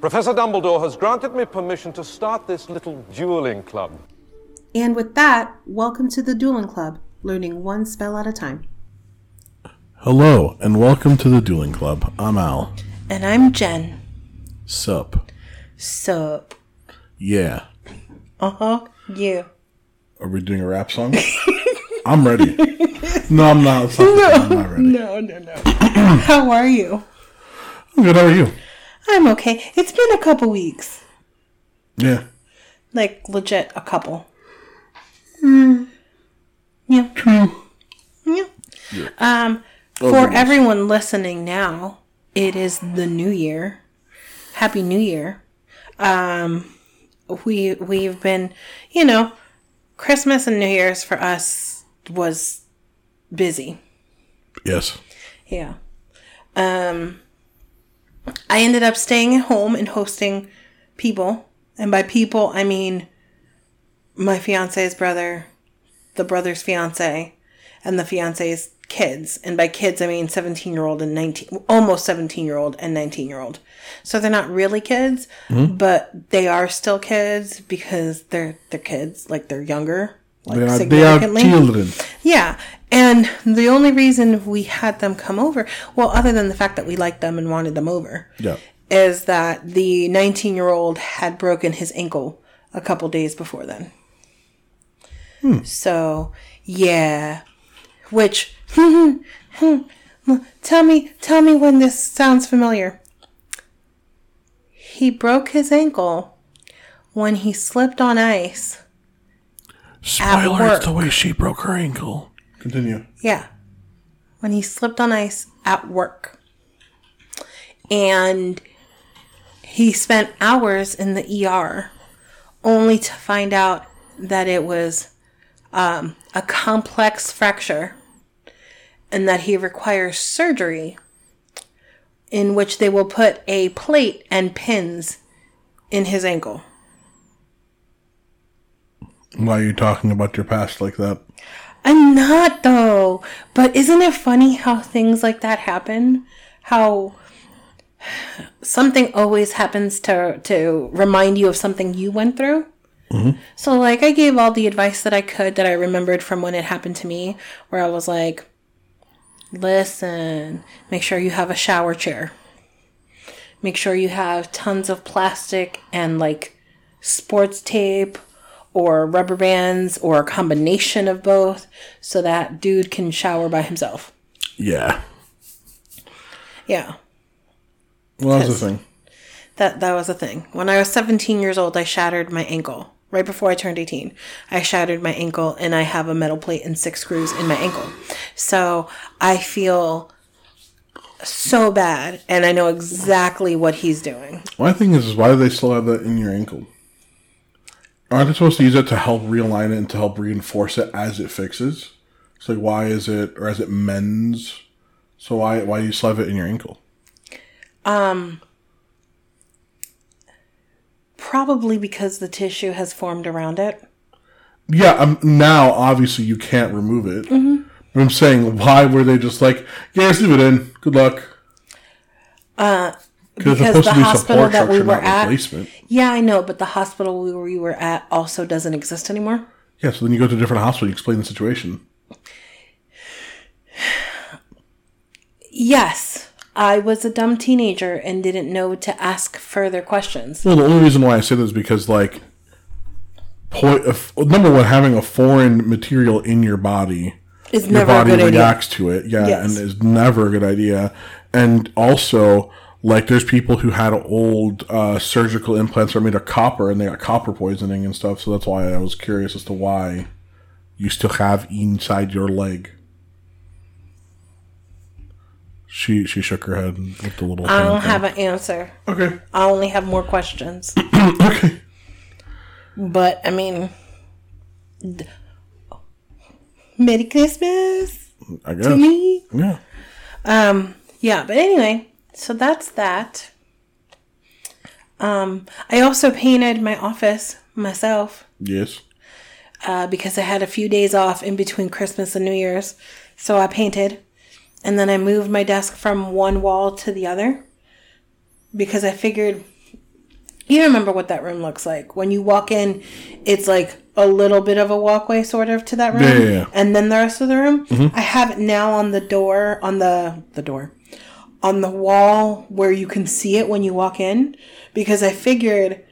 Professor Dumbledore has granted me permission to start this little dueling club. And with that, welcome to the Dueling Club, learning one spell at a time. Hello, and welcome to the Dueling Club. I'm Al. And I'm Jen. Sup? Sup? Yeah. Uh huh. You. Are we doing a rap song? I'm ready. No, I'm not. It's not the song. I'm not ready. No, no, no. How are you? I'm good. How are you? I'm okay. It's been a couple weeks. Yeah. Like, legit, a couple. Yeah. True. Yeah. Um, Oh, for goodness. everyone listening now, it is the new year. Happy New Year. Um, we we've been, you know, Christmas and New Year's for us was busy. Yes. Yeah. Um, I ended up staying at home and hosting people. And by people, I mean my fiance's brother, the brother's fiance, and the fiance's kids. And by kids, I mean 17 year old and 19, almost 17 year old and 19 year old. So they're not really kids, mm-hmm. but they are still kids because they're, they're kids, like they're younger. Like They are, they are children. Yeah. And the only reason we had them come over, well, other than the fact that we liked them and wanted them over, Yeah. is that the 19 year old had broken his ankle a couple days before then. Hmm. So, yeah. Which, tell me, tell me when this sounds familiar. He broke his ankle when he slipped on ice. Spoiler, work. it's the way she broke her ankle. Continue. Yeah. When he slipped on ice at work. And he spent hours in the ER only to find out that it was um, a complex fracture and that he requires surgery in which they will put a plate and pins in his ankle. Why are you talking about your past like that? I'm not though. But isn't it funny how things like that happen? How something always happens to to remind you of something you went through. Mm-hmm. So like I gave all the advice that I could that I remembered from when it happened to me where I was like listen, make sure you have a shower chair. Make sure you have tons of plastic and like sports tape or rubber bands or a combination of both so that dude can shower by himself. Yeah. Yeah. Well, that's the Yes. thing. That that was a thing. When I was 17 years old, I shattered my ankle. Right before I turned 18, I shattered my ankle and I have a metal plate and six screws in my ankle. So I feel so bad and I know exactly what he's doing. My thing is, is why do they still have that in your ankle? Aren't they supposed to use it to help realign it and to help reinforce it as it fixes? It's like, why is it, or as it mends? So why why do you still have it in your ankle? Um probably because the tissue has formed around it. Yeah, um, now obviously you can't remove it. Mm-hmm. But I'm saying, why were they just like, yeah, just leave it in. Good luck. Uh, because the hospital that we were at- replacement. Yeah, I know, but the hospital we were, we were at also doesn't exist anymore. Yeah, so then you go to a different hospital, you explain the situation. Yes, I was a dumb teenager and didn't know to ask further questions. Well, the only reason why I say this is because, like, point of, number one, having a foreign material in your body, It's your never a body good idea. reacts to it. Yeah, Yes. and is never a good idea. And also, like, there's people who had old uh, surgical implants that are made of copper, and they got copper poisoning and stuff. So that's why I was curious as to why you still have inside your leg. She she shook her head with the little. I don't have an answer. Okay. I only have more questions. Okay. But I mean, d- Merry Christmas I guess. to me. Yeah. Um, yeah, but anyway, so that's that. Um, I also painted my office myself Yes. uh, because I had a few days off in between Christmas and New Year's. So I painted. And then I moved my desk from one wall to the other because I figured You remember what that room looks like. When you walk in, it's like a little bit of a walkway sort of to that room. Yeah. And then the rest of the room. I have it now on the door on the the door. On the wall where you can see it when you walk in. Because I figured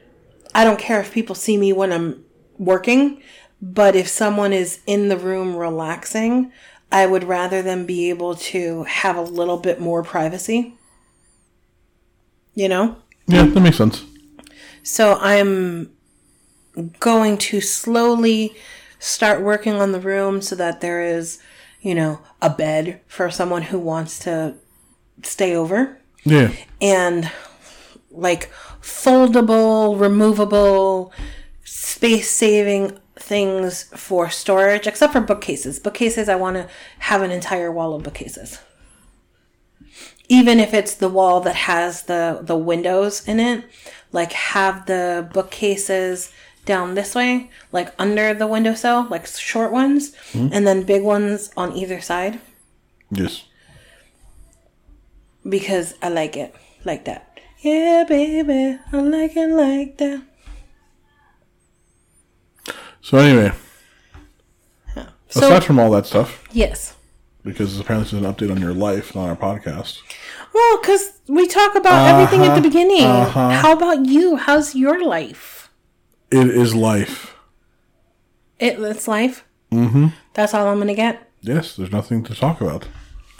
I don't care if people see me when I'm working, but if someone is in the room relaxing, I would rather them be able to have a little bit more privacy. You know? Yeah, that makes sense. So I'm going to slowly start working on the room so that there is, you know, a bed for someone who wants to stay over Yeah. and like foldable, removable, space saving things for storage, except for bookcases. Bookcases, I want to have an entire wall of bookcases. Even if it's the wall that has the, the windows in it, like have the bookcases down this way, like under the windowsill, like short ones, mm-hmm. and then big ones on either side Yes. Because I like it like that. Yeah, baby, I like it like that. So anyway, So aside from all that stuff, yes, because apparently this is an update on your life, not our podcast. well, because we talk about everything at the beginning. How about you? How's your life? It is life. It, it's life. Mm-hmm. That's all I'm gonna get. Yes, there's nothing to talk about.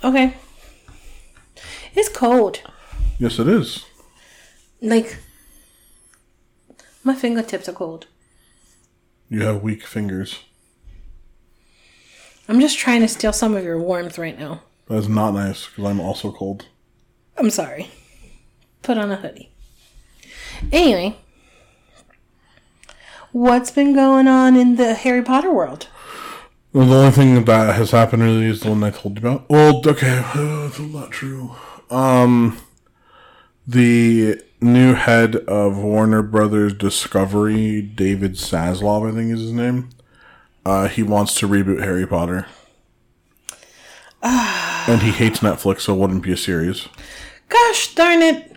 Okay. It's cold. Yes, it is. Like my fingertips are cold. You have weak fingers. I'm just trying to steal some of your warmth right now. That is not nice because I'm also cold. I'm sorry. Put on a hoodie. Anyway, what's been going on in the Harry Potter world? Well, the only thing that has happened really is the one I told you about. Well, okay, that's not true. Um, the new head of Warner Brothers Discovery, David Zaslav, I think is his name. Uh, he wants to reboot Harry Potter, and he hates Netflix, so it wouldn't be a series. Gosh darn it.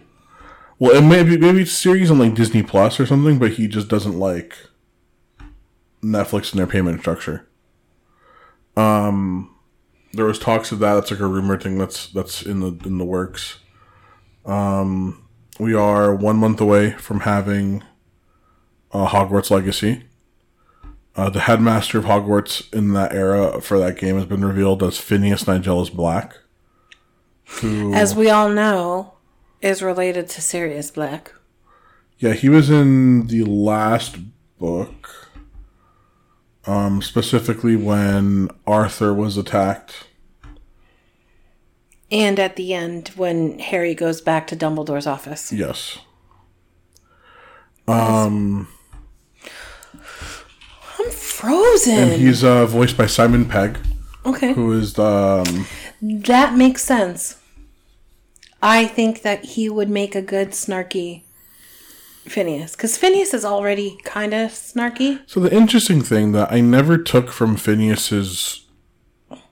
Well, it may be maybe it's a series on like Disney Plus or something, but he just doesn't like Netflix and their payment structure. Um, there was talks of that. That's like a rumor thing. That's that's in the in the works. Um, we are one month away from having uh, Hogwarts Legacy. Uh, the headmaster of Hogwarts in that era for that game has been revealed as Phineas Nigellus Black. Who As we all know, is related to Sirius Black. Yeah, he was in the last book. Um, specifically when Arthur was attacked. And at the end, when Harry goes back to Dumbledore's office. Yes. Um, I'm frozen. and he's uh, voiced by Simon Pegg, okay. who is the. um, That makes sense. I think that he would make a good snarky Phineas. Because Phineas is already kind of snarky. So the interesting thing that I never took from Phineas's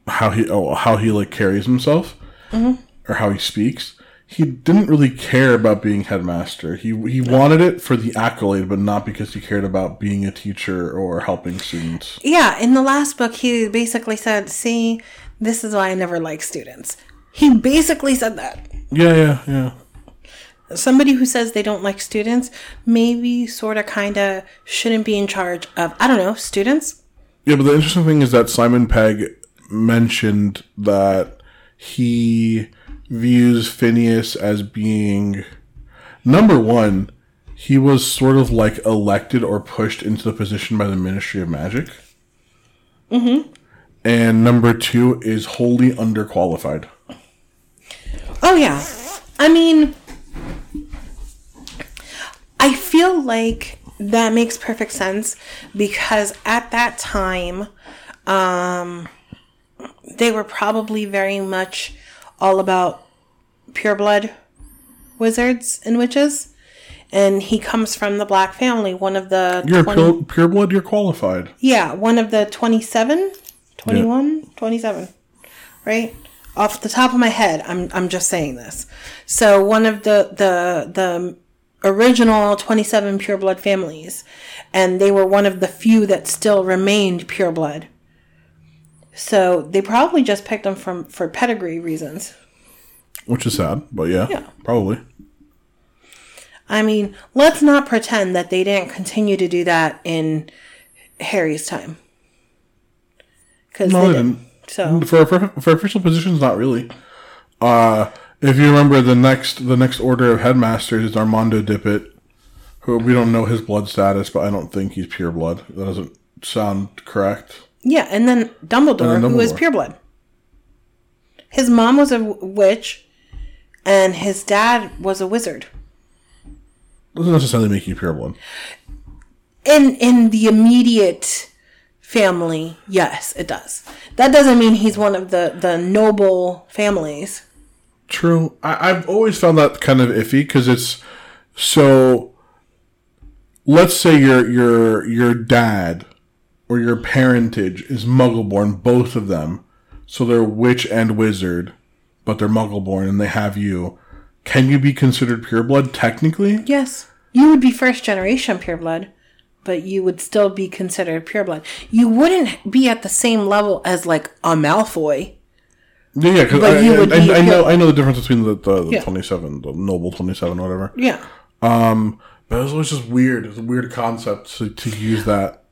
how he oh how he like carries himself mm-hmm. or how he speaks. He didn't really care about being headmaster. He he wanted it for the accolade, but not because he cared about being a teacher or helping students. Yeah, in the last book, he basically said, See, this is why I never like students. He basically said that. Yeah, yeah, yeah. Somebody who says they don't like students maybe sort of kind of shouldn't be in charge of, I don't know, students. Yeah, but the interesting thing is that Simon Pegg mentioned that he views Phineas as being number one, he was sort of like elected or pushed into the position by the Ministry of Magic. Mm-hmm. And number two is wholly underqualified. Oh, yeah. I mean, I feel like that makes perfect sense because at that time, um, they were probably very much all about pureblood wizards and witches. And he comes from the black family, one of the You're 20 a pure, pureblood, you're qualified. Yeah, one of the 27, 21, 27, right? Off the top of my head, I'm I'm just saying this. So one of the the the original 27 pureblood families, and they were one of the few that still remained pureblood. So they probably just picked them from for pedigree reasons. Which is sad, but yeah, Yeah. probably. I mean, let's not pretend that they didn't continue to do that in Harry's time. Because No, they they did. didn't. So For, for for official positions, not really. Uh, if you remember, the next the next order of headmasters is Armando Dippet, who we don't know his blood status, but I don't think he's pure blood. That doesn't sound correct. yeah, and then Dumbledore, And then who is pure blood. His mom was a w- witch, and his dad was a wizard. Doesn't necessarily make you pure blood. In in the immediate family, yes, it does. That doesn't mean he's one of the the noble families. True. I, I've always found that kind of iffy because it's so. Let's say your your your dad or your parentage is Muggle-born, both of them, so they're witch and wizard, but they're Muggle-born and they have you. Can you be considered pureblood technically? Yes. You would be first generation pureblood, but you would still be considered pureblood. You wouldn't be at the same level as like a Malfoy. Yeah, yeah. Because But I, you would I, be I know I know the difference between the the, the Yeah. twenty-seven, the noble twenty-seven, whatever. Yeah. Um, but it was always just weird. It's a weird concept to, to use that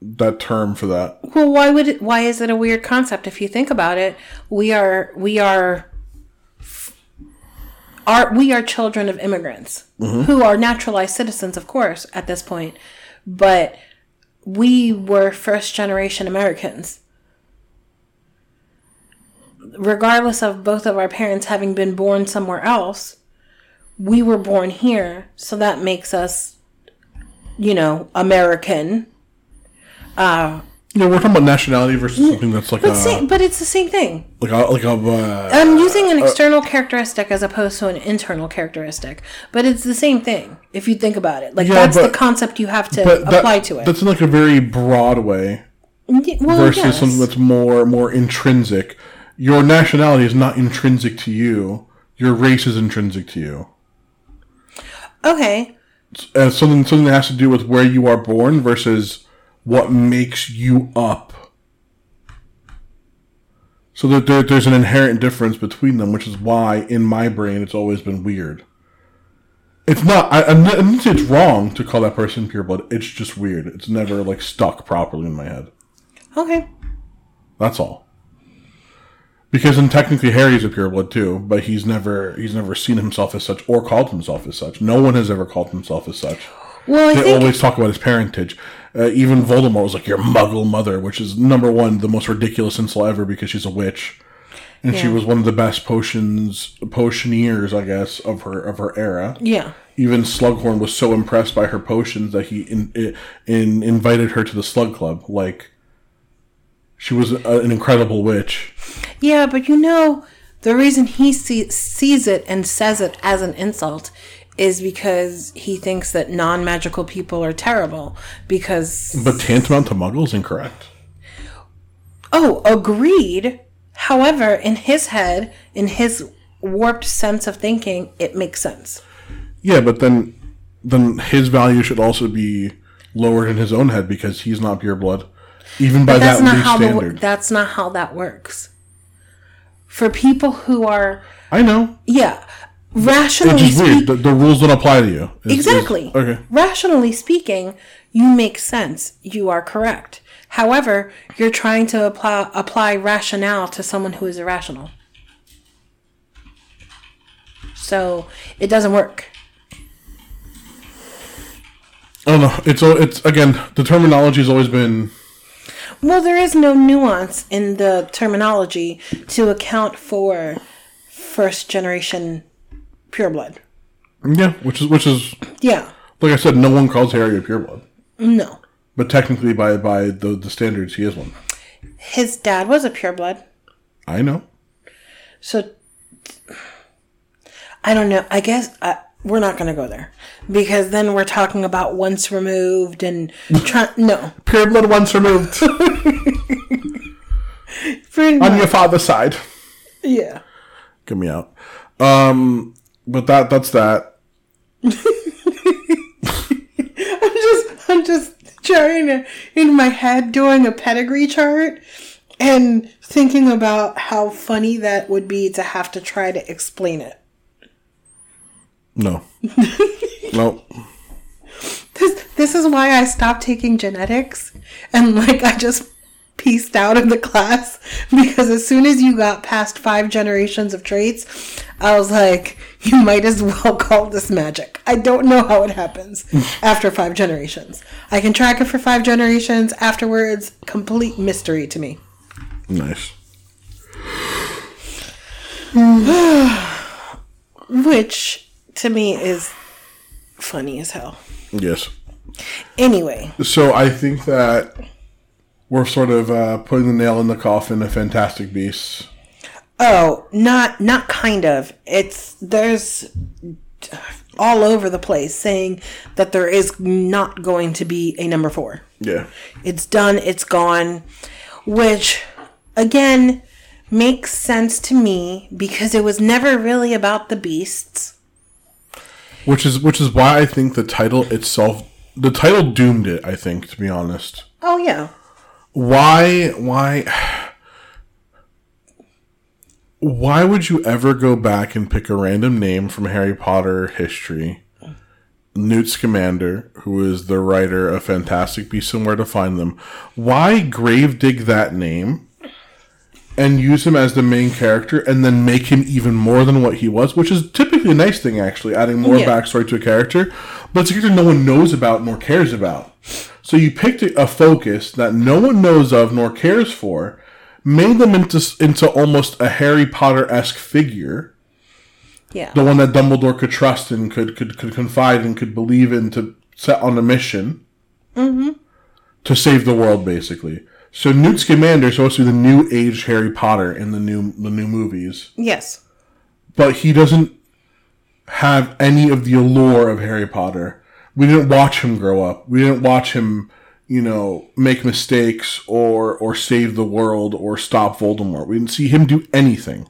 that term for that. Well, why would it, why is it a weird concept if you think about it? We are we are are we are children of immigrants mm-hmm. who are naturalized citizens, of course, at this point, but we were first generation Americans. Regardless of both of our parents having been born somewhere else, we were born here, so that makes us, you know, American. Yeah, we're talking about nationality versus something that's like But, a same, but it's the same thing. like a like a. Uh, I'm using an external characteristic as opposed to an internal characteristic, but it's the same thing if you think about it. Like Yeah, that's but- the concept you have to that- apply to it. That's in like a very broad way well, versus yes. something that's more more intrinsic. Your nationality is not intrinsic to you. Your race is intrinsic to you. okay. Uh, something something that has to do with where you are born versus what makes you up. So that there, there's an inherent difference between them, which is why in my brain it's always been weird. It's not. I, I'm not- it's wrong to call that person pureblood. It's just weird. It's never like stuck properly in my head. Okay. That's all. Because then technically Harry's a pureblood too, but he's never he's never seen himself as such or called himself as such. No one has ever called himself as such. Well, I They think always talk about his parentage. Uh, even Voldemort was like your Muggle mother, which is number one the most ridiculous insult ever because she's a witch, and she was one of the best potions potioneers, I guess, of her of her era. yeah. Even Slughorn was so impressed by her potions that he in, in, in invited her to the Slug Club. Like she was a, an incredible witch. Yeah, but you know, the reason he see, sees it and says it as an insult is because he thinks that non magical people are terrible. Because, But tantamount to Muggle is incorrect. oh, agreed. However, in his head, in his warped sense of thinking, it makes sense. Yeah, but then then his value should also be lowered in his own head because he's not pure blood, even by that's that not how standard. the, that's not how that works. For people who are, I know. yeah, rationally weird. The, the rules don't apply to you. It's- Exactly. it's- okay. Rationally speaking, you make sense. You are correct. However, you're trying to apply apply rationale to someone who is irrational. So it doesn't work. I don't know. It's it's again the terminology has always been Well, there is no nuance in the terminology to account for first generation pureblood. yeah, which is which is Yeah. like I said, no one calls Harry a pure blood, No. but technically by by the the standards, he is one. His dad was a pureblood. I know. So I don't know. I guess uh, we're not going to go there because then we're talking about once removed and try- no pure blood once removed on your father's side. Yeah, get me out. Um, but that that's that. I'm just I'm just trying to in my head doing a pedigree chart and thinking about how funny that would be to have to try to explain it. No. nope. This this is why I stopped taking genetics and like I just pieced out of the class because as soon as you got past five generations of traits, I was like, you might as well call this magic. I don't know how it happens after five generations. I can track it for five generations. Afterwards, complete mystery to me. Nice. Which to me is funny as hell. Yes. Anyway, So I think that we're sort of uh, putting the nail in the coffin of Fantastic Beasts. Oh, not not kind of. It's there's all over the place saying that there is not going to be a number 4. Yeah. It's done, it's gone, which again makes sense to me because it was never really about the beasts. Which is which is why I think the title itself the title doomed it, I think, to be honest. Oh yeah. Why why why would you ever go back and pick a random name from Harry Potter history? Newt Scamander, who is the writer of Fantastic Beasts and Where to Find Them. Why grave dig that name and use him as the main character and then make him even more than what he was, which is typically a nice thing, actually, adding more Yeah. backstory to a character, but it's a character no one knows about nor cares about. So you picked a a focus that no one knows of nor cares for, made them into into almost a Harry Potter esque figure, Yeah. the one that Dumbledore could trust and could could, could confide and could believe in to set on a mission mm-hmm. to save the world, basically. So Newt Scamander is supposed to be the new age Harry Potter in the new the new movies, Yes. but he doesn't have any of the allure of Harry Potter. We didn't watch him grow up. We didn't watch him, you know, make mistakes or or save the world or stop Voldemort. We didn't see him do anything.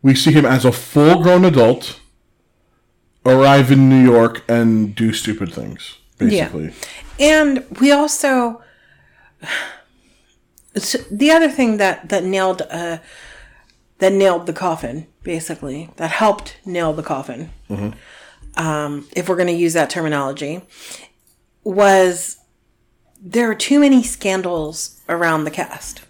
We see him as a full-grown adult arrive in New York and do stupid things, basically. And we also so the other thing that that nailed uh that nailed the coffin basically that helped nail the coffin um if we're going to use that terminology was there are too many scandals around the cast.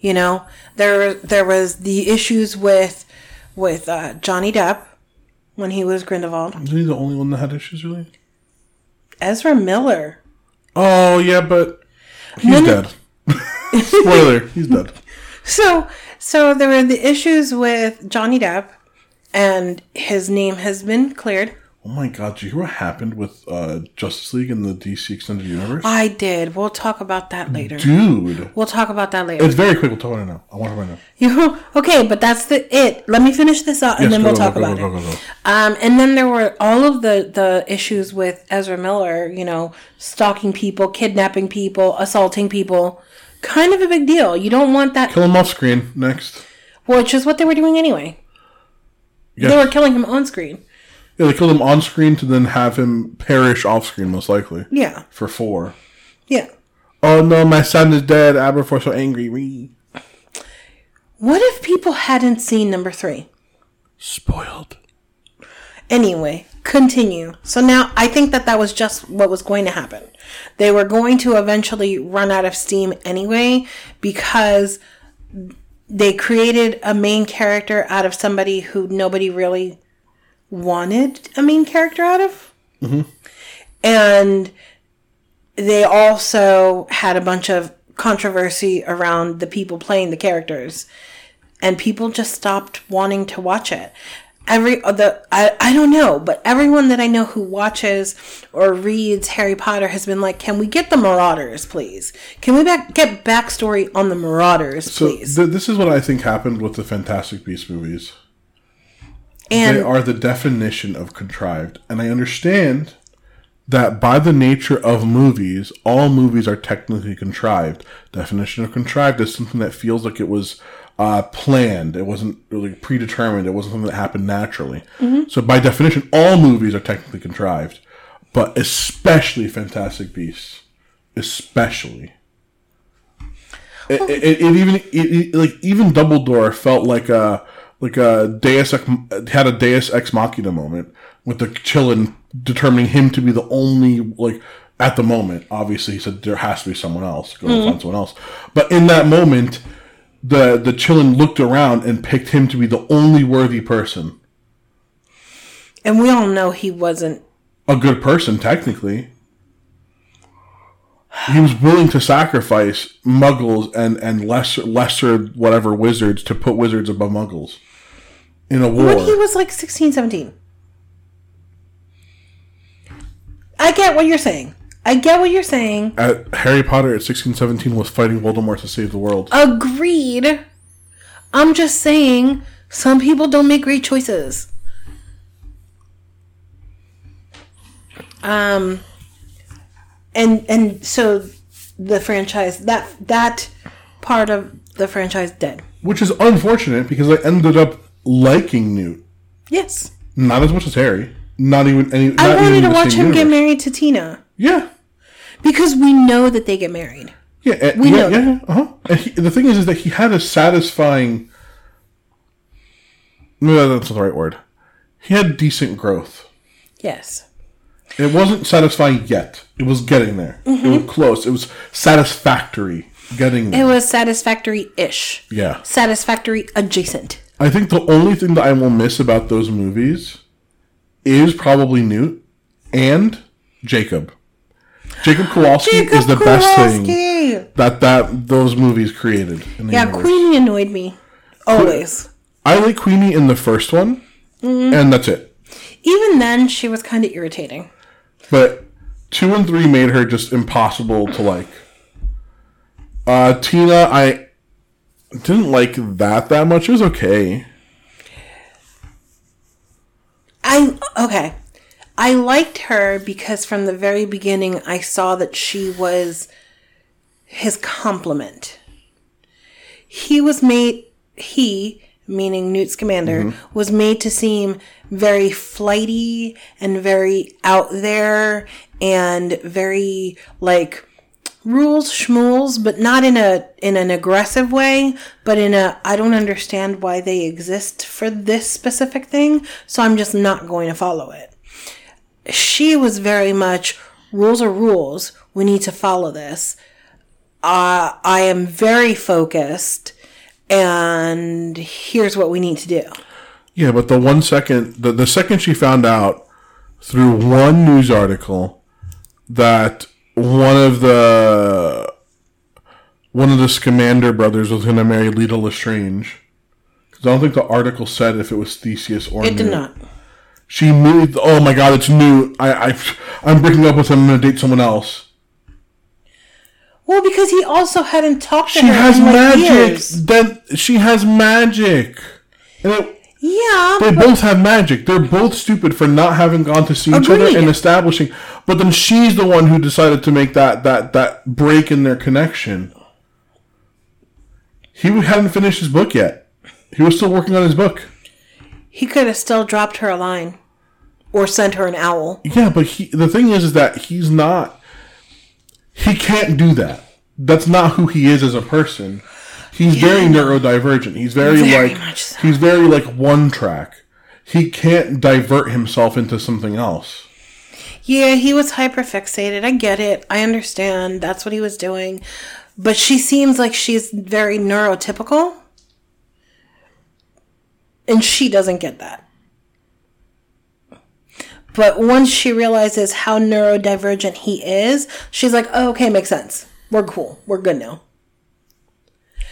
You know there there was the issues with with uh, Johnny Depp when he was Grindelwald. Isn't he the only one that had issues, really? Ezra Miller. Oh yeah, but he's dead. Spoiler: He's dead. So, so there were the issues with Johnny Depp, and his name has been cleared. Oh my god! Did you hear what happened with uh, Justice League in the DC Extended Universe? I did. We'll talk about that later. Dude, We'll talk about that later. it's very quick. We'll talk about it now. I want to right now. You okay? But that's the it. Let me finish this out, and Yes, then we'll go, talk go, about go, it. go, go, go. Um, and then there were all of the the issues with Ezra Miller. You know, stalking people, kidnapping people, assaulting people. Kind of a big deal. You don't want that. Kill him off screen next. Which is what they were doing anyway. Yes. They were killing him on screen. Yeah, they killed him on screen to then have him perish off screen, most likely. Yeah. For four. Yeah. Oh no, my son is dead. Aberforth so angry. Wee. What if people hadn't seen number three? Spoiled. Anyway, continue. So now I think that that was just what was going to happen. They were going to eventually run out of steam anyway because they created a main character out of somebody who nobody really wanted a main character out of. Mm-hmm. And they also had a bunch of controversy around the people playing the characters and people just stopped wanting to watch it. Every uh, the I, I don't know, but everyone that I know who watches or reads Harry Potter has been like, "Can we get the Marauders, please? Can we back, get backstory on the Marauders, So please?" th- this is what I think happened with the Fantastic Beasts movies. And they are the definition of contrived. And I understand that by the nature of movies, all movies are technically contrived. Definition of contrived is something that feels like it was uh, planned. It wasn't really predetermined. It wasn't something that happened naturally. So by definition, all movies are technically contrived. but especially Fantastic Beasts, especially. It, it, it even it, it- like even Dumbledore felt like a like a Deus ex, had a Deus ex machina moment with the Qilin determining him to be the only like at the moment. Obviously, he said there has to be someone else. Go and find someone else. But in that moment, the the Qilin looked around and picked him to be the only worthy person. And we all know he wasn't. a good person technically. He was willing to sacrifice muggles and, and lesser lesser whatever wizards to put wizards above muggles in a war. When he was like 16, 17. I get what you're saying. I get what you're saying. At Harry Potter at 16, 17 was fighting Voldemort to save the world. Agreed. I'm just saying some people don't make great choices. Um and and so the franchise that that part of the franchise dead. Which is unfortunate because I ended up liking Newt. Yes. Not as much as Harry. Not even any. I wanted to watch him get married to Tina Yeah. because we know that they get married. Yeah, and- We yeah, know yeah, uh-huh. And he, the thing is, is that he had a satisfying. No, that's not the right word. He had decent growth. Yes. It wasn't satisfying yet. It was getting there. It was close. It was satisfactory getting there. It was satisfactory ish. yeah. Satisfactory adjacent. I think the only thing that I will miss about those movies is probably Newt and Jacob. Jacob Kowalski is the best thing that that those movies created. Yeah, universe. Queenie annoyed me. Always. I like Queenie in the first one, and that's it. Even then, she was kind of irritating. But two and three made her just impossible to like. Uh, Tina, I didn't like that that much. It was okay. I okay. I liked her because from the very beginning I saw that she was his complement. He was made he meaning Newt Scamander mm-hmm. was made to seem very flighty and very out there and very like rules schmools but not in a in an aggressive way but in a i don't understand why they exist for this specific thing so i'm just not going to follow it. She was very much rules are rules. We need to follow this. Uh, i am very focused and here's what we need to do. Yeah, but the one second, the, the second she found out through one news article that one of the one of the Scamander brothers was going to marry Leta Lestrange. Because I don't think the article said if it was Theseus or it did not She moved. Oh my god, it's new. I, I, I'm breaking up with him. I'm gonna date someone else. well because he also hadn't talked to She her She has in like magic. years. Then she has magic. And it, yeah they both have magic. They're both stupid for not having gone to see each other and establishing. But then she's the one who decided to make that that that break in their connection. He hadn't finished his book yet. He was still working on his book. He could have still dropped her a line or sent her an owl. Yeah, but he, the thing is, is that he's not. He can't do that. That's not who he is as a person. He's very neurodivergent. He's very, Very like so. he's very like one track. He can't divert himself into something else. Yeah, he was hyperfixated. I get it. I understand. That's what he was doing. But she seems like she's very neurotypical. And she doesn't get that. But once she realizes how neurodivergent he is, she's like, oh, okay, makes sense. We're cool. We're good now.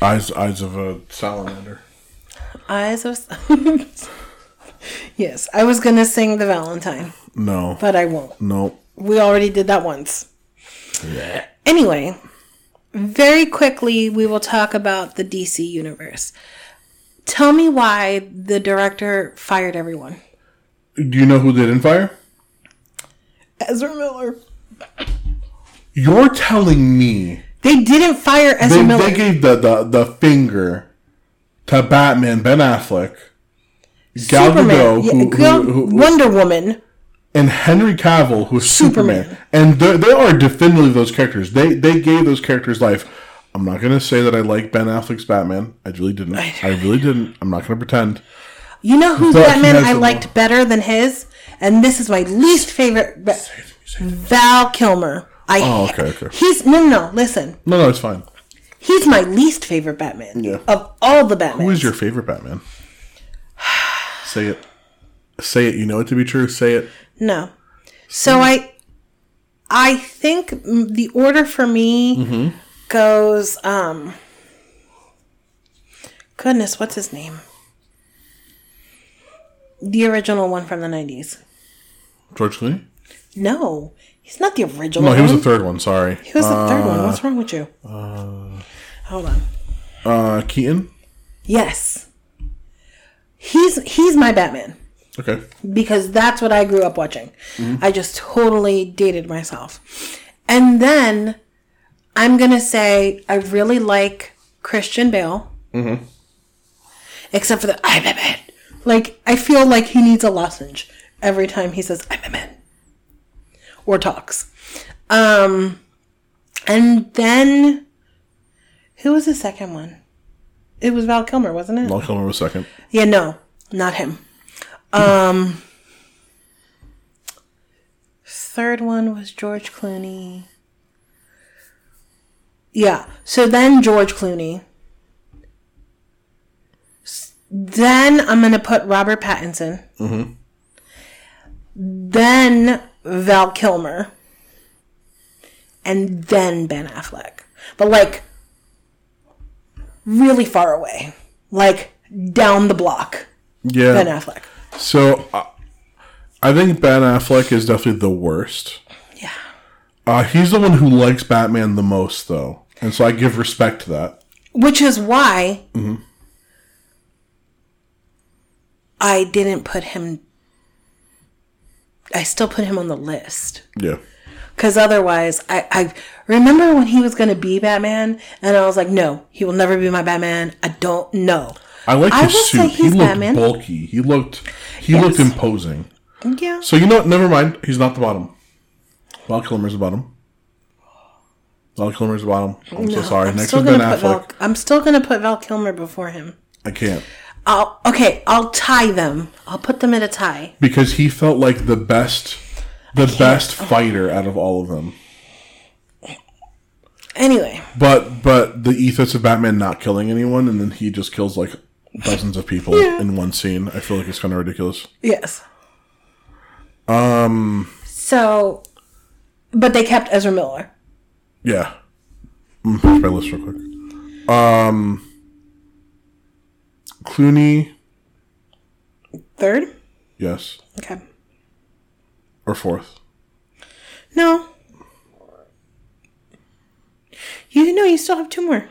Eyes, eyes of a salamander. Eyes of. yes, I was going to sing the Valentine, No, but I won't. no. We already did that once. Yeah. Anyway, very quickly, we will talk about the DC universe. Tell me why the director fired everyone. Do you know who they didn't fire? Ezra Miller. You're telling me They didn't fire Ezra they, Miller. they gave the, the the finger to Batman, Ben Affleck, Gal Superman, Gadot, yeah, who, Gal- who, who, Wonder Woman. and Henry Cavill, who is Superman, Superman. and they, are definitively those characters. They they gave those characters life. I'm not gonna say that I like Ben Affleck's Batman. I really didn't. I, really didn't. I'm not gonna pretend. You know whose Batman I liked better than his, and this is my least favorite. Ba- Val Kilmer. I Oh, okay, okay. He's no, no, no. Listen, No, no, it's fine. he's my least favorite Batman. Yeah. Of all the Batman. Who is your favorite Batman? say it. Say it. You know it to be true. Say it. No. So I I think the order for me Mm-hmm. goes um Goodness, what's his name? The original one from the 90s. George Clooney. No, he's not the original No, he was the third one. Sorry. He was the third one. Uh, What's wrong with you? Uh, Hold on. Uh, Keaton. Yes. He's he's my Batman. Okay. because that's what I grew up watching. Mm-hmm. I just totally dated myself. And then I'm going to say I really like Christian Bale. Mm-hmm. Except for the I'm a man. Like, I feel like he needs a lozenge every time he says I'm a man or talks. Um, and then who was the second one? It was Val Kilmer, wasn't it? Val Kilmer was second. Yeah, no, not him. Um, third one was George Clooney. Yeah, so then George Clooney. Then I'm gonna put Robert Pattinson. Mm-hmm. Then Val Kilmer. And then Ben Affleck. But like really far away. Like down the block. Yeah. Ben Affleck. So uh, I think Ben Affleck is definitely the worst. Yeah. Uh, he's the one who likes Batman the most, though, and so I give respect to that. Which is why I didn't put him. I still put him on the list. Yeah. Because otherwise, I, I remember when he was going to be Batman, and I was like, no, he will never be my Batman. I don't know. I like I his say suit. He he's looked Batman. bulky. He looked he Yes. looked imposing. Yeah. So you know what? Never mind. He's not the bottom. Val Kilmer's the bottom. Val Kilmer's the bottom. I'm so sorry. I'm Next is Ben gonna put Val, I'm still going to put Val Kilmer before him. I can't I'll, okay, I'll tie them. I'll put them in a tie. because he felt like the best, the best fighter out of all of them. Anyway, But but the ethos of Batman not killing anyone and then he just kills like dozens of people in one scene. I feel like it's kind of ridiculous. Yes. Um. So, but they kept Ezra Miller. Yeah. Finish my list real quick. Um, Clooney, Third. yes, Okay. or fourth. No. You know you still have two more.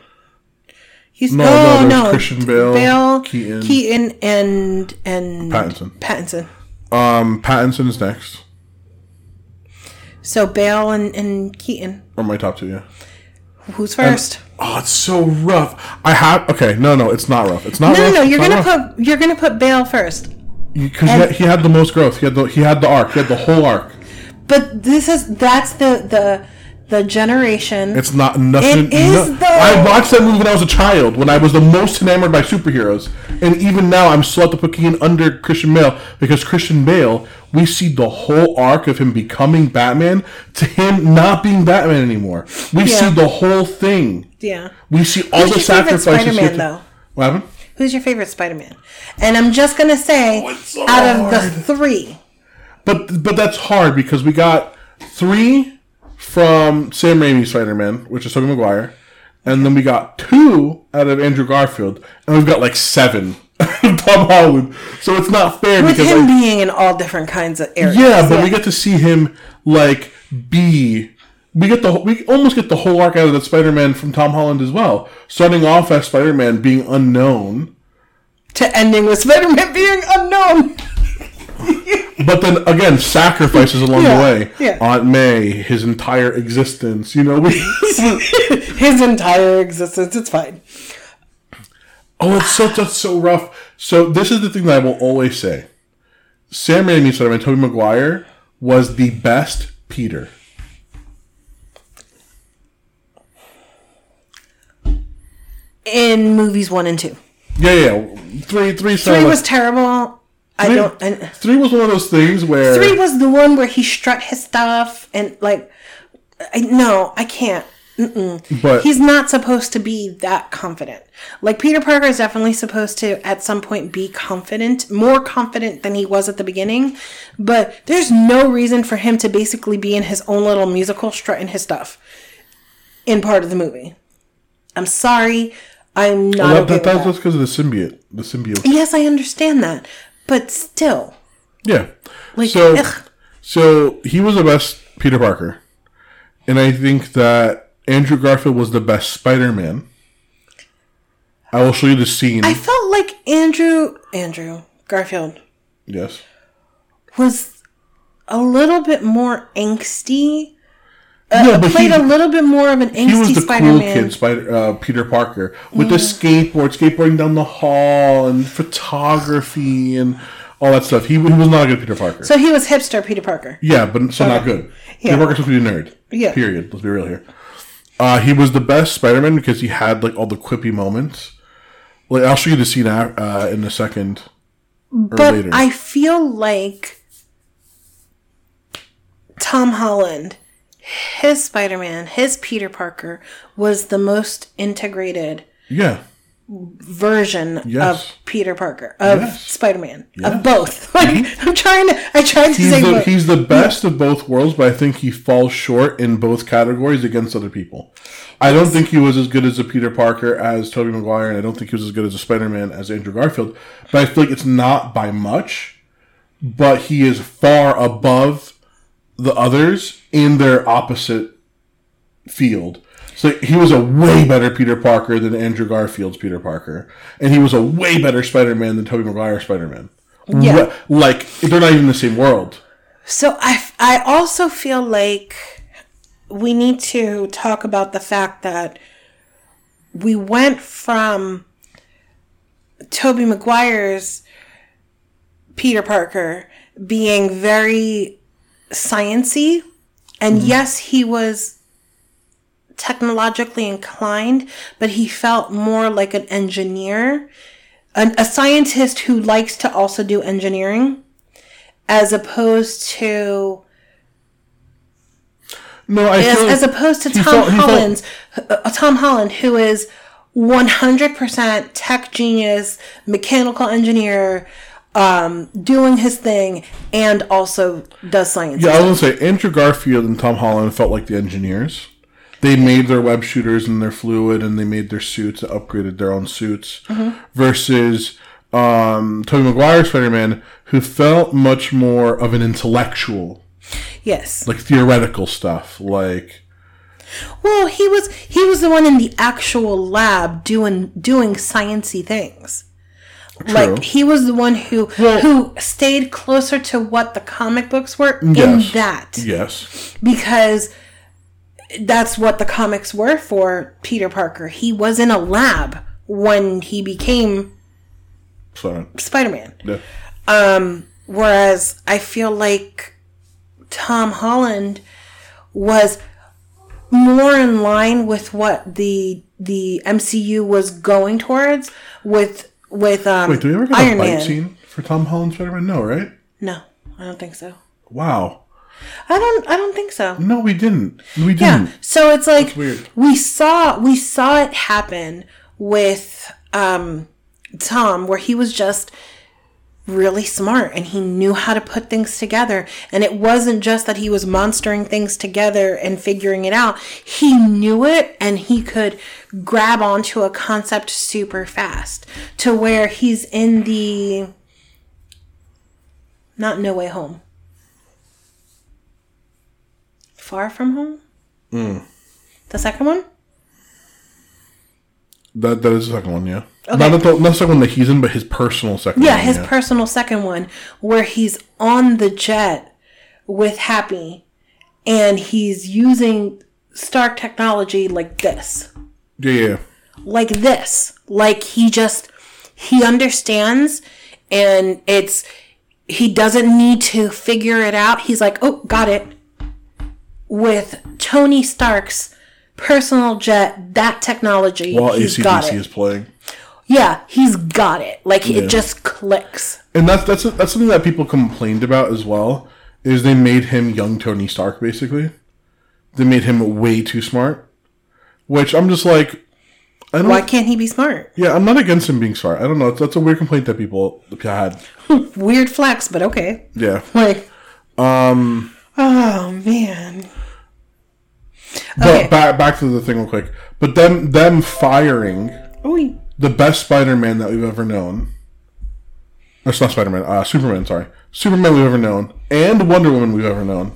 You No, oh, no, no. Christian Bale, Bale, Keaton. Keaton, and and Pattinson. Pattinson. Um, Pattinson is next, So Bale and, and Keaton. or my top two. Yeah. Who's first? Oh, it's so rough. I have okay. No, no, it's not rough. It's not no, rough. no, You're gonna rough. put you're gonna put Bale first. because he, had- he had the most growth. He had the he had the arc. He had the whole arc. But this is that's the the the generation. It's not nothing. It is, no- though. I watched that movie when I was a child, when I was the most enamored by superheroes, and even now I'm still at the Keaton under Christian Bale because Christian Bale, we see the whole arc of him becoming Batman to him not being Batman anymore. We Yeah. see the whole thing. yeah. We see all Who's the your favorite sacrifices. Spider-Man, to- though? What happened? Who's your favorite Spider-Man? And I'm just gonna say, Oh, so out of the three, But but that's hard because we got three from Sam Raimi's Spider-Man, which is Tobey Maguire, and then we got two out of Andrew Garfield, and we've got like seven Tom Holland. So it's not fair with because him being in all different kinds of areas. yeah, but we get to see him like be. We get the we almost get the whole arc out of that Spider-Man from Tom Holland as well. Starting off as Spider-Man being unknown, to ending with Spider-Man being unknown. But then again, sacrifices along Yeah, the way. yeah. Aunt May, his entire existence. You know, we. His entire existence. It's fine. oh, it's so that's so rough. So this is the thing that I will always say: Sam Raimi Spider-Man, Tobey Maguire was the best Peter? In movies one and two. Yeah, yeah. Three, three, Three was like- terrible. I three, don't. And three was one of those things where three was the one where he strut his stuff and like. I, no, I can't. but He's not supposed to be that confident. Like Peter Parker is definitely supposed to at some point be confident, more confident than he was at the beginning. But there's no reason for him to basically be in his own little musical strutting his stuff in part of the movie. I'm sorry. I'm not that, okay that, with that. that's because of the symbiote. The symbiote. Yes, I understand that. But still. Yeah. Like, so, ugh. so he was the best Peter Parker, and I think that Andrew Garfield was the best Spider-Man. I will show you the scene. I felt like Andrew Andrew Garfield yes. was a little bit more angsty. Uh, No, but played he- a little bit more of an He was angsty the Spider-Man. cool kid, Spider uh, Peter Parker, with the skateboard, skateboarding down the hall, and photography, and all that stuff. He, he was not a good Peter Parker. So he was hipster Peter Parker. yeah, but so not good. Yeah. Peter Parker's supposed to be a nerd. Yeah. Period. Let's be real here. Uh, he was the best Spider-Man because he had like all the quippy moments. Like I'll show you the scene uh, in a second. But later. I feel like Tom Holland, his Spider-Man, his Peter Parker was the most integrated yeah. version Yes. of Peter Parker of Yes. Spider-Man Yes. of both. Like mm-hmm. I'm trying to, I tried to He's say the, both. he's the best of both worlds, but I think he falls short in both categories against other people. I don't think he was as good as a Peter Parker as Tobey Maguire, and I don't think he was as good as a Spider-Man as Andrew Garfield. But I feel like it's not by much, but he is far above the others in their opposite field. So he was a way better Peter Parker than Andrew Garfield's Peter Parker, and he was a way better Spider-Man than Tobey Maguire's Spider-Man. Yeah. Like they're not even in the same world. So I, I also feel like we need to talk about the fact that we went from Tobey Maguire's Peter Parker being very sciency, and yes, he was technologically inclined, but he felt more like an engineer, an, a scientist who likes to also do engineering as opposed to No, I as, as opposed to Tom felt- felt- uh, Tom Holland who is 100% tech genius, mechanical engineer, um, doing his thing and also does science. Yeah, I was gonna say Andrew Garfield and Tom Holland felt like the engineers. They made their web shooters and their fluid, and they made their suits, and upgraded their own suits. Mm-hmm. Versus um, Tobey Maguire's Spider-Man, who felt much more of an intellectual, yes. like theoretical stuff. Like Well, he was he was the one in the actual lab doing doing sciency things. Like he was the one who Well- who stayed closer to what the comic books were in that. yes, because that's what the comics were for Peter Parker. He was in a lab when he became Spider Man. yeah. Um, whereas I feel like Tom Holland was more in line with what the the MCU was going towards with with um, Wait, do we ever get Iron a fight Man. scene for Tom Holland Spider-Man? No, right? No, I don't think so. Wow. I don't. I don't think so. No, we didn't. We didn't. Yeah. So it's like weird. we saw we saw it happen with um Tom where he was just really smart and he knew how to put things together. And it wasn't just that he was monstering things together and figuring it out. He knew it and he could grab onto a concept super fast to where he's in the not no way home. Far from home? Hmm. The second one That that is the second one, yeah. Not, the, not the second one that he's in, but his personal second Yeah, one. his personal second one, where he's on the jet with Happy and he's using Stark technology like this. yeah, yeah. Like this. Like he just, he understands and it's, he doesn't need to figure it out. He's like, oh, got it. With Tony Stark's personal jet, that technology, While he's got ACDC it. is playing. Yeah, he's got it. Like Yeah. it just clicks. And that's that's that's something that people complained about as well. Is they made him young Tony Stark basically. They made him way too smart, which I'm just like, I don't. Why can't he be smart? yeah, I'm not against him being smart. I don't know. That's a weird complaint that people had. Weird flex, but okay. Yeah, Like, um, oh man. But Okay. back back to the thing real quick. But them them firing Oh, the best Spider-Man that we've ever known. That's not Spider-Man. Uh, Superman. Sorry, Superman we've ever known, and Wonder Woman we've ever known.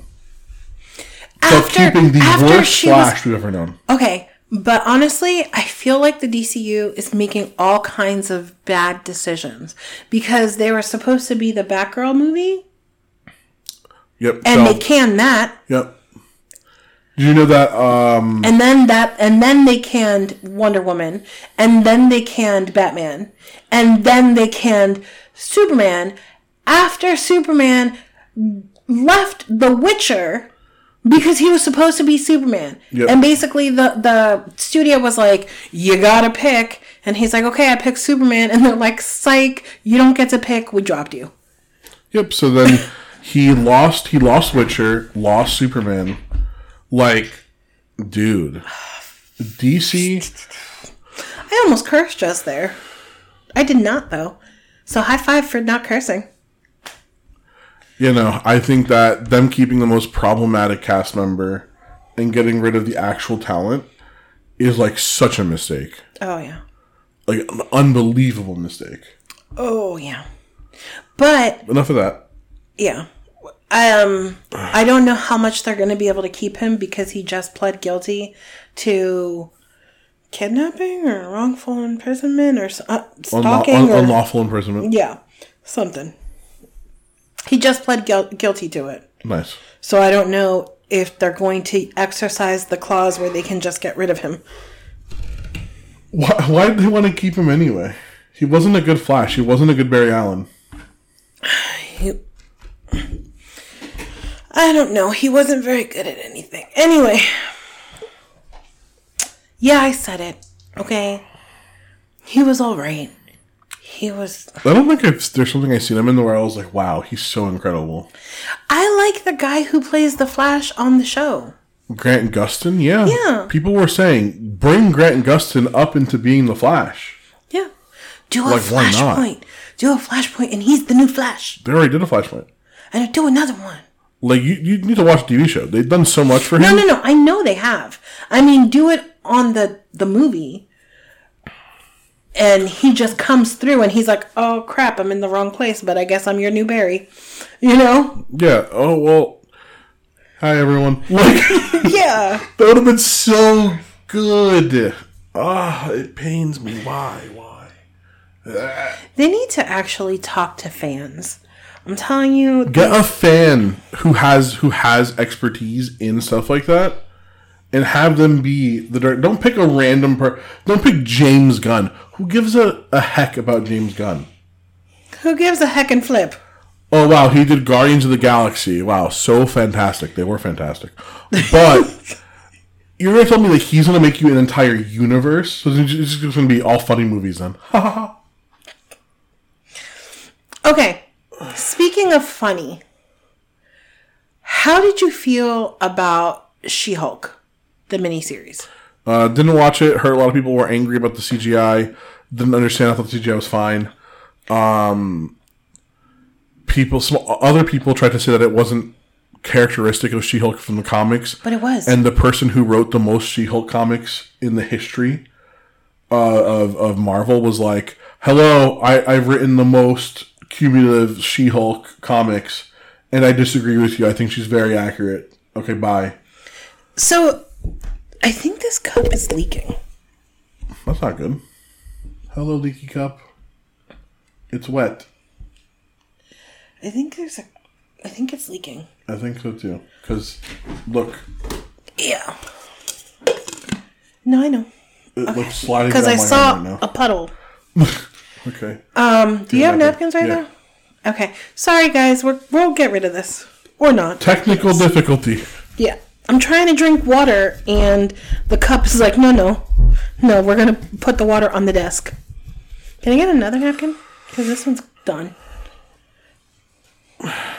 So after keeping the worst she was Flash we've ever known. Okay, but honestly, I feel like the DCU is making all kinds of bad decisions because they were supposed to be the Batgirl movie Yep. and so- they canned that. Yep. Did you know that? Um, And then that and then they canned Wonder Woman and then they canned Batman and then they canned Superman after Superman left The Witcher because he was supposed to be Superman. Yep. And basically the the studio was like, "You got to pick." And he's like, "Okay, I picked Superman." And they're like, "Psych, you don't get to pick. We dropped you." yep. So then he lost. He lost Witcher. Lost Superman. Like, dude, DC. I almost cursed just there. I did not though. So high five for not cursing. You know, I think that them keeping the most problematic cast member and getting rid of the actual talent is like such a mistake. Oh yeah. Like an unbelievable mistake. Oh yeah. But Enough of that. yeah. Um I don't know how much they're going to be able to keep him because he just pled guilty to kidnapping or wrongful imprisonment or uh, stalking un- or unlawful imprisonment. yeah, something. He just pled guil- guilty to it. Nice. So I don't know if they're going to exercise the clause where they can just get rid of him. Why, why did they want to keep him anyway? He wasn't a good Flash. He wasn't a good Barry Allen. He, I don't know. He wasn't very good at anything. Anyway. Yeah, I said it. Okay. He was alright. He was. I don't think I've, there's something I've seen him in the where I was like, wow, he's so incredible. I like the guy who plays the Flash on the show. Grant Gustin, yeah. Yeah. People were saying, bring Grant Gustin up into being the Flash. Yeah. Do a Like. Flashpoint. Do a Flashpoint, and he's the new Flash. They already did a Flashpoint. And do another one. Like, you, you need to watch the TV show. They've done so much for him. No, no, no. I know they have. I mean, do it on the the movie. And he just comes through and he's like, "Oh crap, I'm in the wrong place, but I guess I'm your new Barry." You know? Yeah. Oh, well. Hi, everyone. Like, Yeah. that would have been so good. Ah, it pains me. Why? Why? They need to actually talk to fans. I'm telling you, Get a fan who has who has expertise in stuff like that, and have them be the dir- don't pick a random per. Don't pick James Gunn. Who gives a, a heck about James Gunn? who gives a heck and flip? Oh wow, he did Guardians of the Galaxy. Wow, so fantastic. They were fantastic. But you're gonna tell me that he's gonna make you an entire universe? So it's just gonna be all funny movies then. Okay. Speaking of funny, how did you feel about She-Hulk, the miniseries? Uh, didn't watch it. Heard a lot of people were angry about the CGI. Didn't understand. I thought the CGI was fine. Um, people, some other people tried to say that it wasn't characteristic of She-Hulk from the comics. But it was. And the person who wrote the most She-Hulk comics in the history uh, of of Marvel was like, "Hello, I, I've written the most cumulative She-Hulk comics, and I disagree with you. I think she's very accurate. Okay, bye." So, I think this cup is leaking. That's not good. Hello, leaky cup. It's wet. I think there's a. I think it's leaking. I think so too. Because look, Yeah. No, I know. it looks sliding Because I saw right a puddle. Okay. Um, do you have napkins right Yeah. now? Okay. Sorry, guys. We're, we'll get rid of this. Or not. Technical difficulty. Yeah. I'm trying to drink water, and the cup is like, no, no. No, we're going to put the water on the desk. Can I get another napkin? Because this one's done.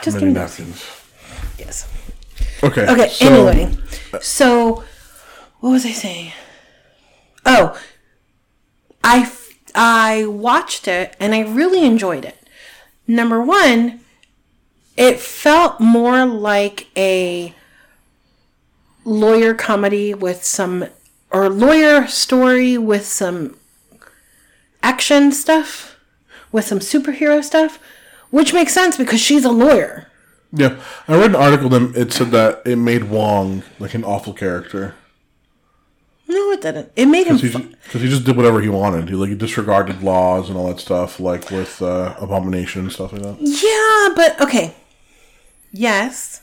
Just give Many napkins. Yes. Okay. Okay, so- anyway. So, what was I saying? Oh, I, I watched it and I really enjoyed it. Number one, it felt more like a lawyer comedy with some, or lawyer story with some action stuff, with some superhero stuff, which makes sense because she's a lawyer. Yeah, I read an article that it said that it made Wong like an awful character No, it didn't. It made him. because fu- he just did whatever he wanted. He like he disregarded laws and all that stuff, like with uh, abomination and stuff like that. Yeah, but okay. Yes.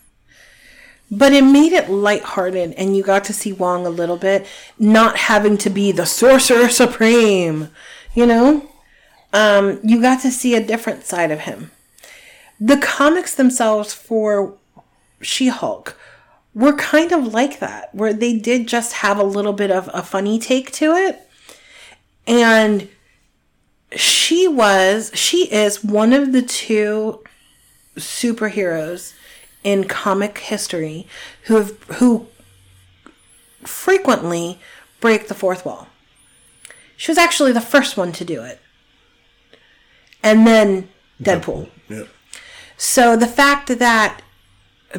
But it made it lighthearted and you got to see Wong a little bit, not having to be the sorcerer supreme, you know? Um, you got to see a different side of him. The comics themselves for She Hulk were kind of like that, where they did just have a little bit of a funny take to it. And she was, she is one of the two superheroes in comic history who have, who frequently break the fourth wall. She was actually the first one to do it. And then Deadpool. Yeah. So the fact that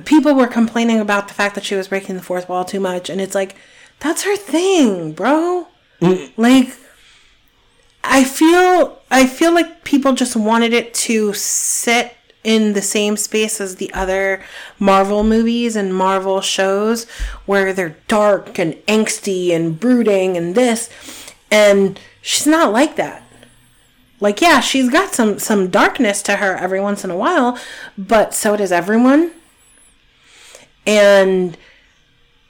people were complaining about the fact that she was breaking the fourth wall too much, and it's like, that's her thing, bro. Mm. Like, I feel I feel like people just wanted it to sit in the same space as the other Marvel movies and Marvel shows where they're dark and angsty and brooding and this and she's not like that. Like yeah, she's got some some darkness to her every once in a while, but so does everyone. And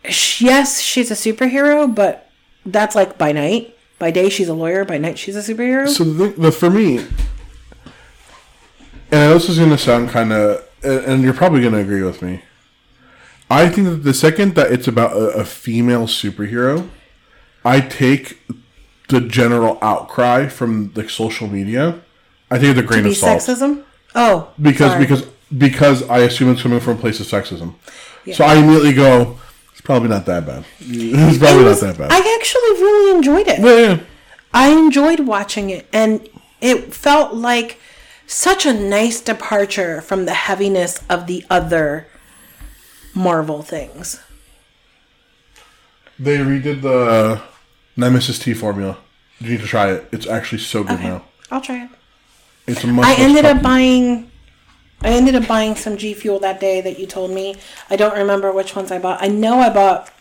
sh- yes, she's a superhero, but that's like by night. By day, she's a lawyer. By night, she's a superhero. So the, the for me, and I know this is going to sound kind of, and you're probably going to agree with me. I think that the second that it's about a, a female superhero, I take the general outcry from the social media. I think a grain be of salt sexism. Oh, because sorry. because because I assume it's coming from a place of sexism. So I immediately go, it's probably not that bad. It's It probably was- not that bad. I actually really enjoyed it. yeah, yeah. I enjoyed watching it, and it felt like such a nice departure from the heaviness of the other Marvel things. They redid the Nemesis T formula. You need to try it. It's actually so good now. I'll try it. It's a much. I ended up buying. I ended up buying some G Fuel that day that you told me. I don't remember which ones I bought. I know I bought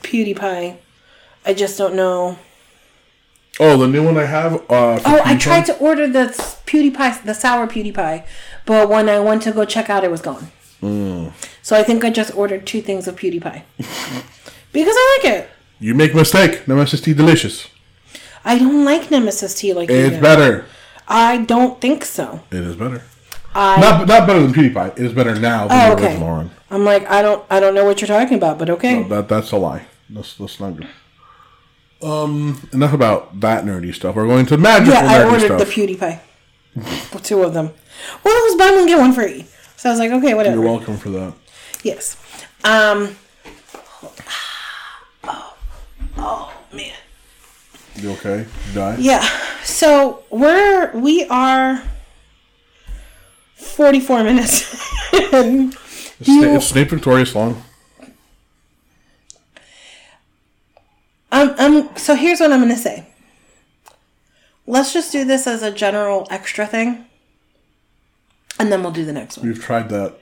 PewDiePie. I just don't know. Oh, the new one I have. Uh, Oh, I tried to order the PewDiePie, the sour PewDiePie, but when I went to go check out, it was gone. Mm. So I think I just ordered two things of PewDiePie because I like it. You make mistake. Nemesis tea delicious. I don't like Nemesis tea like you It's do. better. I don't think so. It is better. I Not not better than PewDiePie. It is better now than Oh, the okay. original one. I'm like I don't I don't know what you're talking about, but okay. That that's a lie. That's that's not good. Um, enough about that nerdy stuff. We're going to magical yeah, I ordered stuff. the PewDiePie, two of them. Well, it was buy one get one free, so I was like, okay, whatever. You're welcome for that. Yes. Um. Oh, oh man. You okay? You die? Yeah. So we're we are forty four minutes. in. It's, Sna- it's Snape Victorious long. um, um. So here's what I'm gonna say. Let's just do this as a general extra thing, and then we'll do the next one. We've tried that.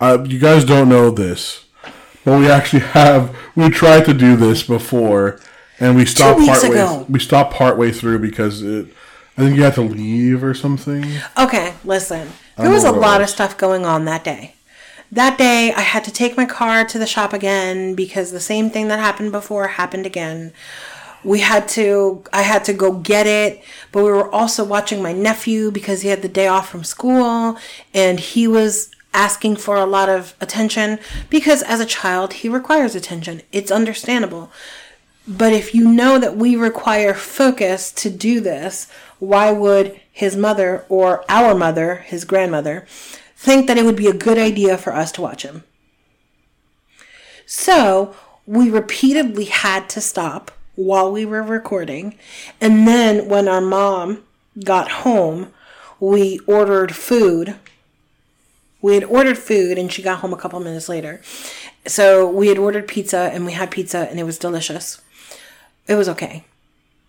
Uh, you guys don't know this, but we actually have. We tried to do this before, and we stopped partway. ago. We stopped partway through because it. I think you had to leave or something. Okay, listen. There was a lot of stuff going on that day. That day, I had to take my car to the shop again because the same thing that happened before happened again. we had to i had to go get it but we were also watching my nephew because he had the day off from school and he was asking for a lot of attention because as a child he requires attention it's understandable but if you know that we require focus to do this why would his mother or our mother his grandmother think that it would be a good idea for us to watch him so we repeatedly had to stop while we were recording. And then when our mom got home, we ordered food. We had ordered food and she got home a couple minutes later. So we had ordered pizza and we had pizza and it was delicious. It was okay.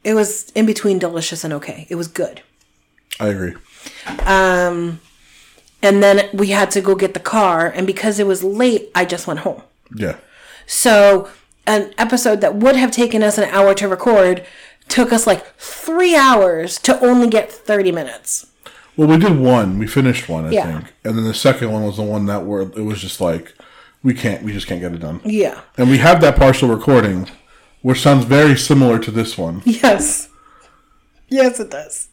It was in between delicious and okay. It was good. I agree. Um, and then we had to go get the car and because it was late, I just went home. Yeah. So an episode that would have taken us an hour to record took us like three hours to only get 30 minutes. Well, we did one. We finished one, I Yeah. think, and then the second one was the one that where it was just like we can't, we just can't get it done. Yeah. And we have that partial recording, which sounds very similar to this one. Yes. Yes, it does.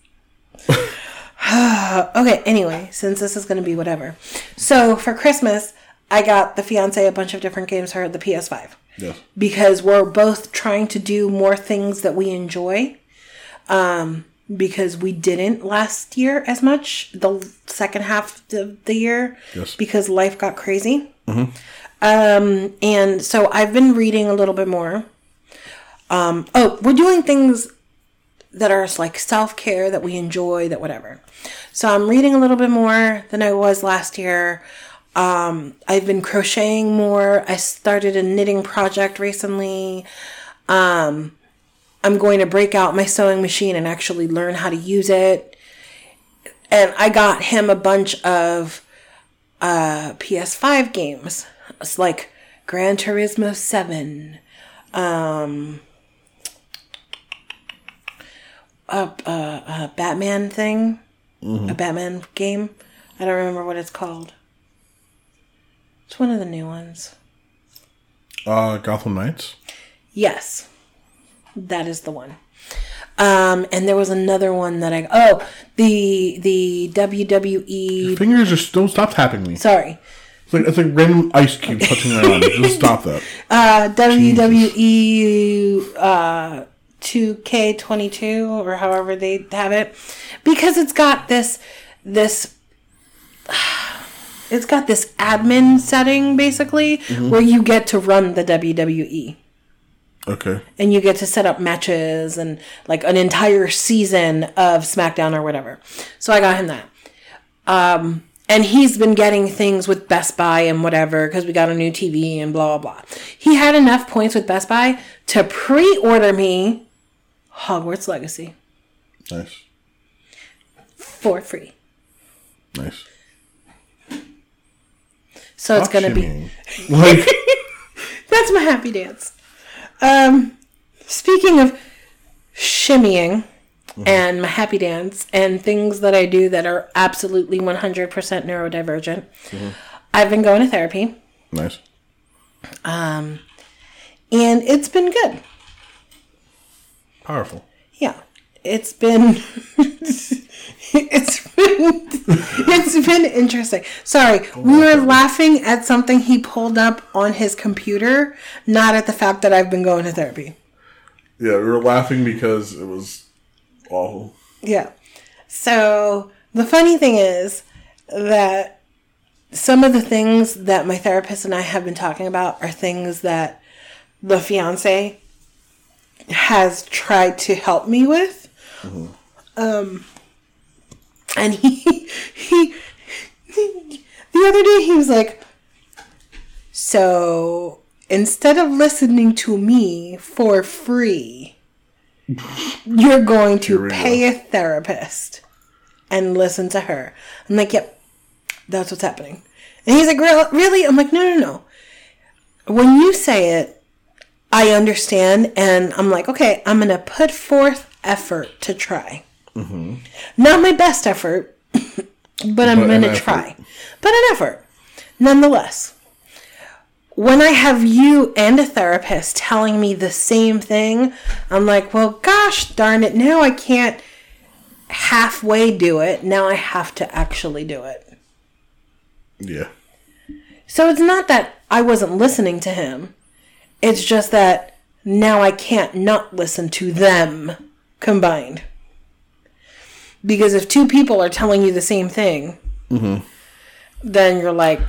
okay, anyway, since this is going to be whatever. So for Christmas, I got the fiance a bunch of different games for the PS5 Yes. because we're both trying to do more things that we enjoy. Um, because we didn't last year as much, the second half of the year, Yes. because life got crazy. Mm-hmm. Um, and so I've been reading a little bit more. Um, oh, we're doing things that are like self care that we enjoy, that whatever. So I'm reading a little bit more than I was last year. Um, I've been crocheting more. I started a knitting project recently. Um, I'm going to break out my sewing machine and actually learn how to use it. And I got him a bunch of uh, PS5 games. It's like Gran Turismo 7, a Batman thing, a Batman game. I don't remember what it's called. It's one of the new ones. Uh, Gotham Knights. Yes, that is the one. Um, and there was another one that I oh the the WWE. Fingers just don't stop tapping me. Sorry, It's like it's like random ice cube touching my arm. Just stop that. uh, WWE uh, 2K22 or however they have it because it's got this this it's got this admin setting basically where you get to run the WWE Okay. and you get to set up matches and like an entire season of SmackDown or whatever. So I got him that. Um, and he's been getting things with Best Buy and whatever because we got a new TV and blah blah blah. He had enough points with Best Buy to pre-order me Hogwarts Legacy Nice. for free. Nice. So it's gonna be like That's my happy dance. Um, speaking of shimmying and my happy dance and things that I do that are absolutely 100% neurodivergent, I've been going to therapy nice. Um, and it's been good. Powerful. Yeah. It's been it's been it's been interesting. Sorry, we were laughing at something he pulled up on his computer, not at the fact that I've been going to therapy. Yeah, we were laughing because it was awful. Yeah. So the funny thing is that some of the things that my therapist and I have been talking about are things that the fiance has tried to help me with. Um, and he, he, the other day he was like, so instead of listening to me for free, you're going to pay a therapist and listen to her. I'm like, yep, that's what's happening. And he's like, "Real- really? I'm like, no, no, no. When you say it, I understand. And I'm like, okay, I'm to put forth effort to try. Mm-hmm. Not my best effort, but I'm But gonna try. But an effort, nonetheless. when I have you and a therapist telling me the same thing, I'm like, well, gosh darn it, now I can't halfway do it. Now I have to actually do it. Yeah. So it's not that I wasn't listening to him. It's just that now I can't not listen to them combined. Because if two people are telling you the same thing, mm-hmm. then you're like,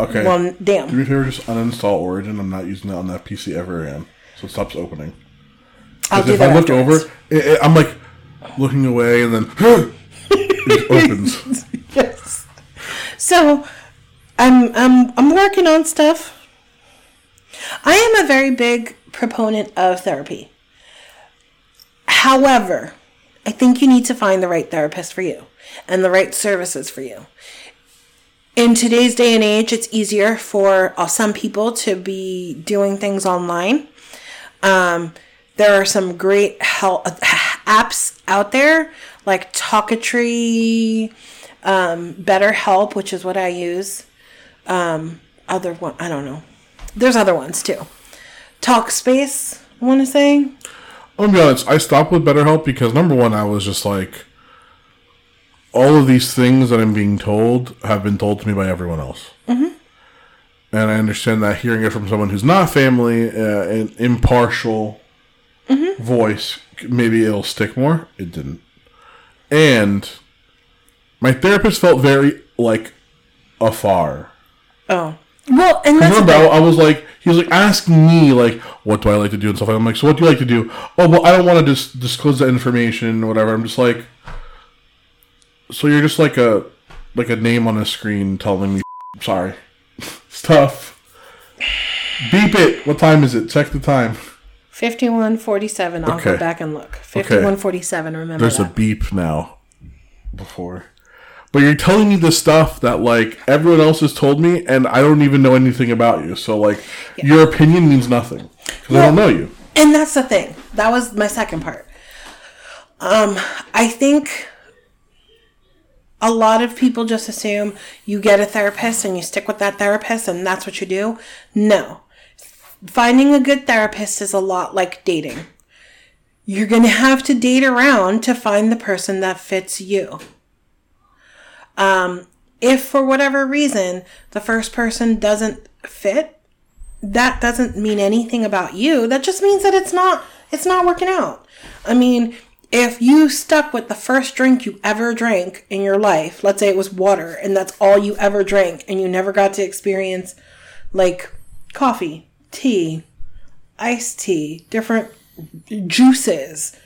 Okay. well, Do damn. me a favor, just uninstall Origin. I'm not using it on that PC ever again, so it stops opening. I'll do if that I look over, it, it- I'm like looking away, and then it opens. Yes. So, I'm I'm I'm working on stuff. I am a very big proponent of therapy. However, I think you need to find the right therapist for you and the right services for you. In today's day and age, it's easier for uh, some people to be doing things online. Um, there are some great help apps out there like Talkiatry, um, BetterHelp, which is what I use. Um, other one, I don't know. There's other ones too. Talkspace, I want to say. I'm gonna be honest. I stopped with BetterHelp because number one, I was just like, all of these things that I'm being told have been told to me by everyone else, mm-hmm. and I understand that hearing it from someone who's not family, uh, an impartial voice, maybe it'll stick more. It didn't, and my therapist felt very like afar. Oh, well, and that's the Remember, I, thing. I was like, he was like ask me, like, what do I like to do and stuff. I'm like, so what do you like to do? Oh, well, I don't want to dis- disclose that information or whatever. I'm just like, so you're just like a, like a name on a screen telling me, sorry, stuff. Beep it. What time is it? Check the time. fifty-one forty-seven. I'll go back and look. Fifty-one forty-seven. Remember There's a beep now. Before. But you're telling me the stuff that like everyone else has told me, and I don't even know anything about you. So like, your opinion means nothing because I don't know you. And that's the thing. That was my second part. Um, I think a lot of people just assume you get a therapist and you stick with that therapist and that's what you do. No. Finding a good therapist is a lot like dating. You're going to have to date around to find the person that fits you. Um, if for whatever reason the first person doesn't fit, that doesn't mean anything about you. That just means that it's not it's not working out. I mean, if you stuck with the first drink you ever drank in your life, let's say it was water and that's all you ever drank and you never got to experience like coffee, tea, iced tea, different juices,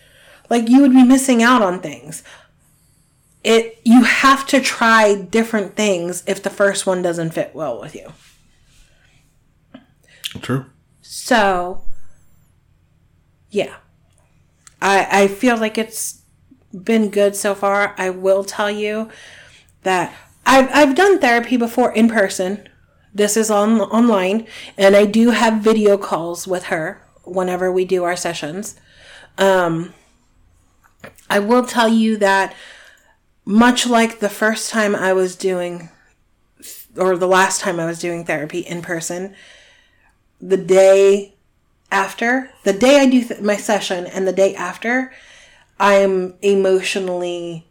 like you would be missing out on things. It you have to try different things if the first one doesn't fit well with you. True. So, yeah, I I feel like it's been good so far. I will tell you that I've I've done therapy before in person. This is on online, and I do have video calls with her whenever we do our sessions. Um, I will tell you that much like the first time I was doing, or the last time I was doing therapy in person, the day after, the day I do th- my session and the day after, I'm emotionally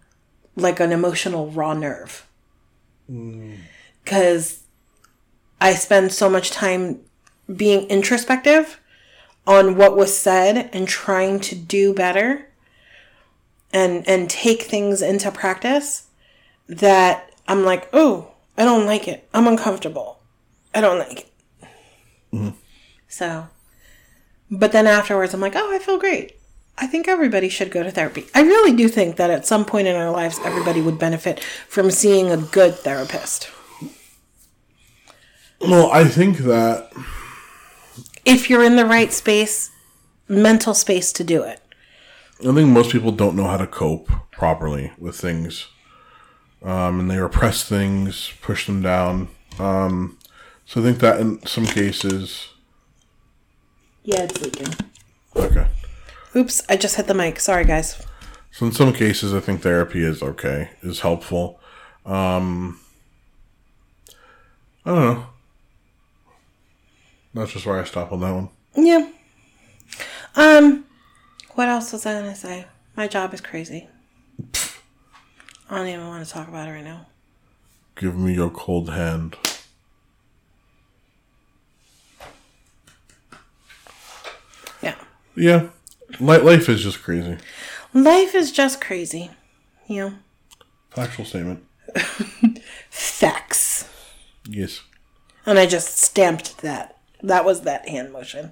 like an emotional raw nerve. Mm. Because I spend so much time being introspective on what was said and trying to do better and and take things into practice that I'm like, "Oh, I don't like it. I'm uncomfortable. I don't like it." Mm-hmm. So, but then afterwards, I'm like, oh, I feel great. I think everybody should go to therapy. I really do think that at some point in our lives, everybody would benefit from seeing a good therapist. Well, I think that If you're in the right space, mental space to do it. I think most people don't know how to cope properly with things, um, and they repress things, push them down. Um, so I think that in some cases, Yeah, it's leaking. okay. Oops, I just hit the mic. Sorry, guys. So in some cases, I think therapy is okay, is helpful. Um, I don't know. That's just where I stop on that one. Yeah. Um, what else was I gonna say? My job is crazy. I don't even want to talk about it right now. Give me your cold hand. Yeah. Yeah, li- life is just crazy. Life is just crazy. You know? Factual statement. Facts. Yes. And I just stamped that. That was that hand motion.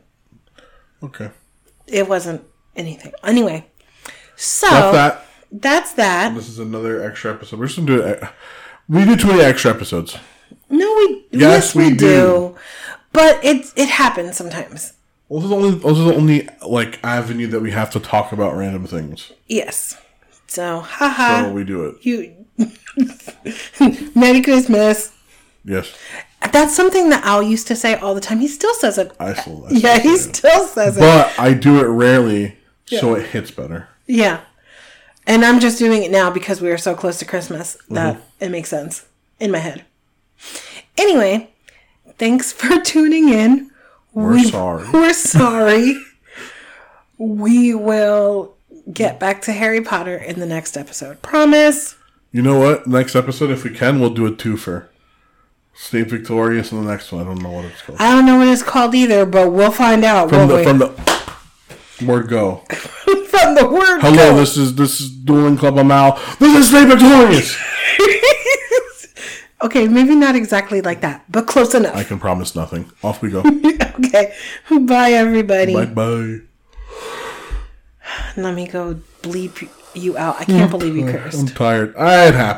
Okay. It wasn't anything. Anyway. So that. that's that. This is another extra episode. We're just gonna do it. Uh, we do too many extra episodes. No, we Yes, we do. But it it happens sometimes. Well, this is only this is the only like avenue that we have to talk about random things. Yes. So haha. So we do it. you Merry Christmas. Yes. That's something that Al used to say all the time. He still says it. I still. I yeah, he it. still says it. But I do it rarely, so it hits better. Yeah. And I'm just doing it now because we are so close to Christmas that Mm-hmm. it makes sense in my head. Anyway, thanks for tuning in. We're We- sorry. We're sorry. we will get back to Harry Potter in the next episode. Promise. You know what? Next episode, if we can, we'll do a twofer. Snape Victorious in the next one. I don't know what it's called. I don't know what it's called either, but we'll find out. From the we? from the word go. From the word Hello, go. this is this is Dueling Club. I'm Al. This is Snape Victorious. okay, maybe not exactly like that, but close enough. I can promise nothing. Off we go. okay. Bye, everybody. bye bye. Let me go bleep you out. I can't believe you cursed. I'm tired. Ah, it happens.